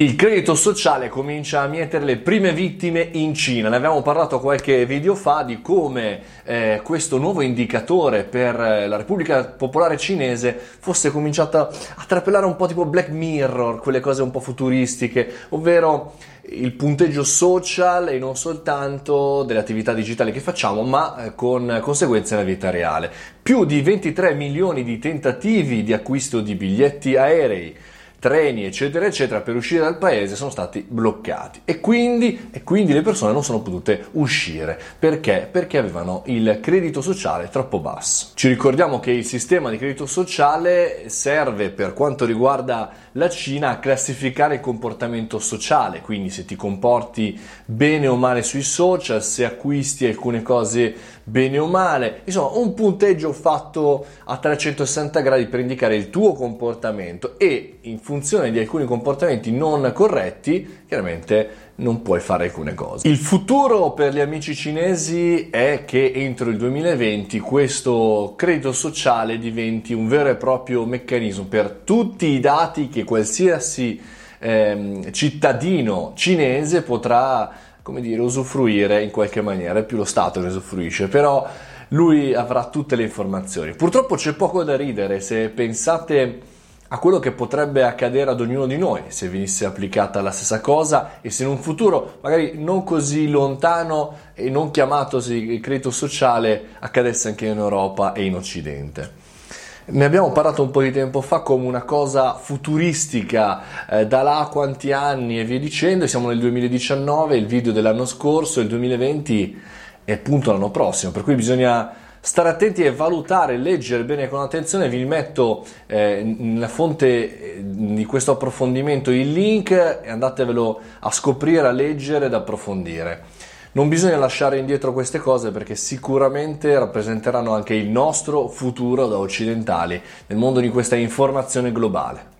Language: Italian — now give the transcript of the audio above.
Il credito sociale comincia a mietere le prime vittime in Cina. Ne abbiamo parlato qualche video fa di come eh, questo nuovo indicatore per eh, la Repubblica Popolare Cinese fosse cominciato a trapelare un po' tipo Black Mirror, quelle cose un po' futuristiche, ovvero il punteggio social e non soltanto delle attività digitali che facciamo, ma eh, con conseguenze nella vita reale. Più di 23 milioni di tentativi di acquisto di biglietti aerei treni eccetera eccetera per uscire dal paese sono stati bloccati. E quindi, e quindi le persone non sono potute uscire. Perché? perché avevano il credito sociale troppo basso. Ci ricordiamo che il sistema di credito sociale serve per quanto riguarda la Cina a classificare il comportamento sociale. Quindi se ti comporti bene o male sui social se acquisti alcune cose bene o male. Insomma un punteggio fatto a 360 gradi per indicare il tuo comportamento e in funzione di alcuni comportamenti non corretti, chiaramente non puoi fare alcune cose. Il futuro per gli amici cinesi è che entro il 2020 questo credito sociale diventi un vero e proprio meccanismo per tutti i dati che qualsiasi ehm, cittadino cinese potrà, come dire, usufruire in qualche maniera. Più lo Stato che usufruisce, però lui avrà tutte le informazioni. Purtroppo c'è poco da ridere se pensate a quello che potrebbe accadere ad ognuno di noi se venisse applicata la stessa cosa e se in un futuro magari non così lontano e non chiamatosi credito sociale accadesse anche in Europa e in Occidente. Ne abbiamo parlato un po' di tempo fa come una cosa futuristica, eh, da là a quanti anni e via dicendo, siamo nel 2019, il video dell'anno scorso, il 2020 è appunto l'anno prossimo, per cui bisogna stare attenti e valutare, leggere bene con attenzione. Vi metto eh, nella fonte eh, di questo approfondimento il link e andatevelo a scoprire, a leggere ed approfondire. Non bisogna lasciare indietro queste cose perché sicuramente rappresenteranno anche il nostro futuro da occidentali nel mondo di questa informazione globale.